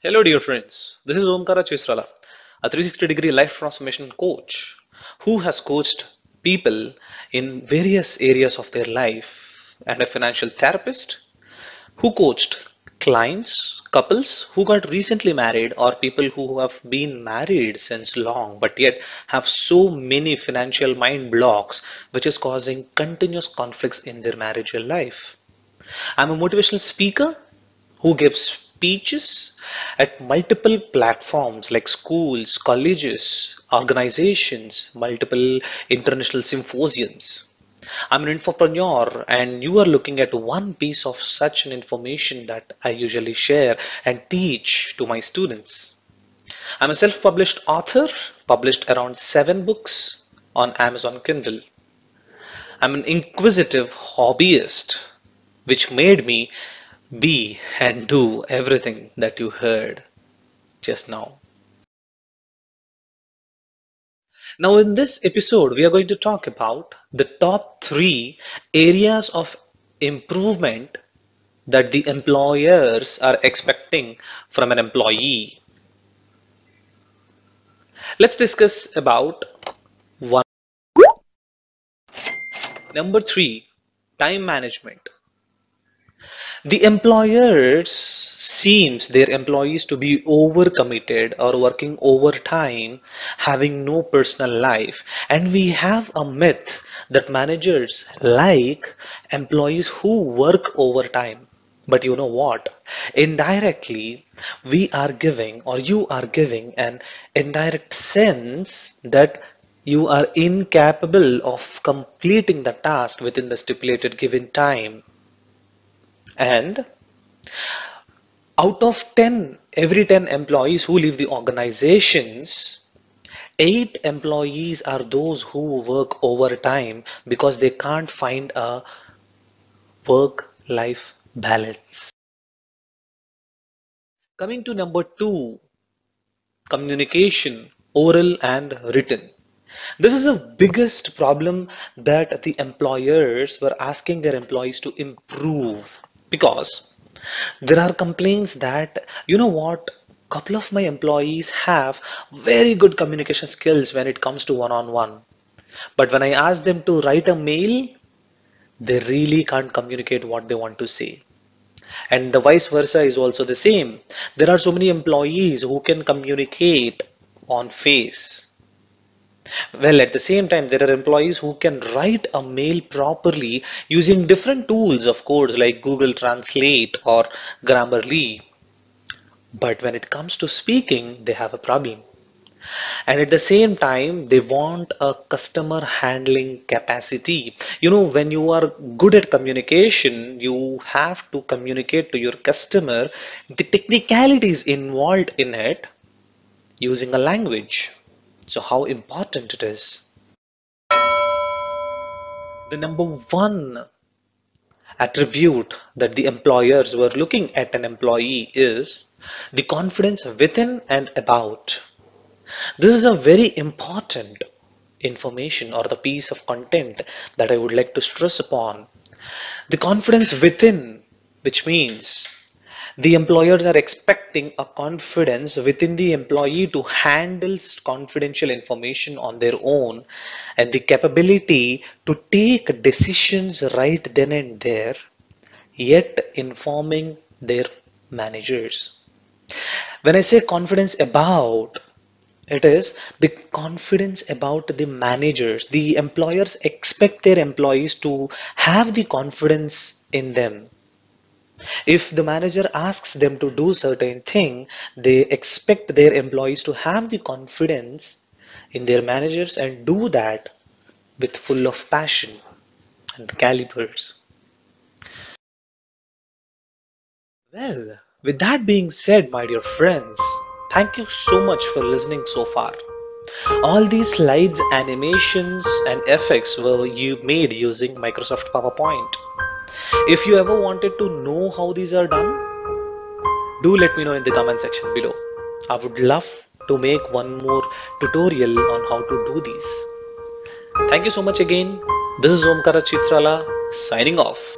Hello, dear friends. This is Omkara Chitrala, a 360 degree life transformation coach who has coached people in various areas of their life and a financial therapist who coached clients, couples who got recently married or people who have been married since long but yet have so many financial mind blocks which is causing continuous conflicts in their marital life. I'm a motivational speaker who gives speeches at multiple platforms like schools, colleges, organizations, multiple international symposiums. I'm an infopreneur and you are looking at one piece of such an information that I usually share and teach to my students. I'm a self-published author, published around seven books on Amazon Kindle. I'm an inquisitive hobbyist, which made me be and do everything that you heard just now. Now, in this episode, we are going to talk about the top three areas of improvement that the employers are expecting from an employee. Let's discuss about one. Number three, time management. The employers seems their employees to be overcommitted or working overtime, having no personal life. And we have a myth that managers like employees who work overtime. But you know what? Indirectly, we are giving or you are giving an indirect sense that you are incapable of completing the task within the stipulated given time and out of 10 every 10 employees who leave the organizations 8 employees are those who work overtime because they can't find a work life balance. Coming to number 2 communication oral and written. This is the biggest problem that the employers were asking their employees to improve because there are complaints that you know what couple of my employees have very good communication skills when it comes to one-on-one. But when I ask them to write a mail they really can't communicate what they want to say. And the vice versa is also the same. There are so many employees who can communicate on face well, at the same time, there are employees who can write a mail properly using different tools, of course, like Google Translate or Grammarly. But when it comes to speaking, they have a problem. And at the same time, they want a customer handling capacity. You know, when you are good at communication, you have to communicate to your customer the technicalities involved in it using a language. So how important it is. The number one attribute that the employers were looking at an employee is the confidence within and about. This is a very important information or the piece of content that I would like to stress upon. The confidence within, which means the employers are expecting a confidence within the employee to handle confidential information on their own and the capability to take decisions right then and there, yet informing their managers. When I say confidence about, it is the confidence about the managers. The employers expect their employees to have the confidence in them if the manager asks them to do certain thing, they expect their employees to have the confidence in their managers and do that with full of passion and calibers. Well, with that being said, my dear friends, thank you so much for listening so far. All these slides, animations and effects were you made using Microsoft PowerPoint. If you ever wanted to know how these are done, do let me know in the comment section below. I would love to make one more tutorial on how to do these. Thank you so much again. This is Omkara Chitrala signing off.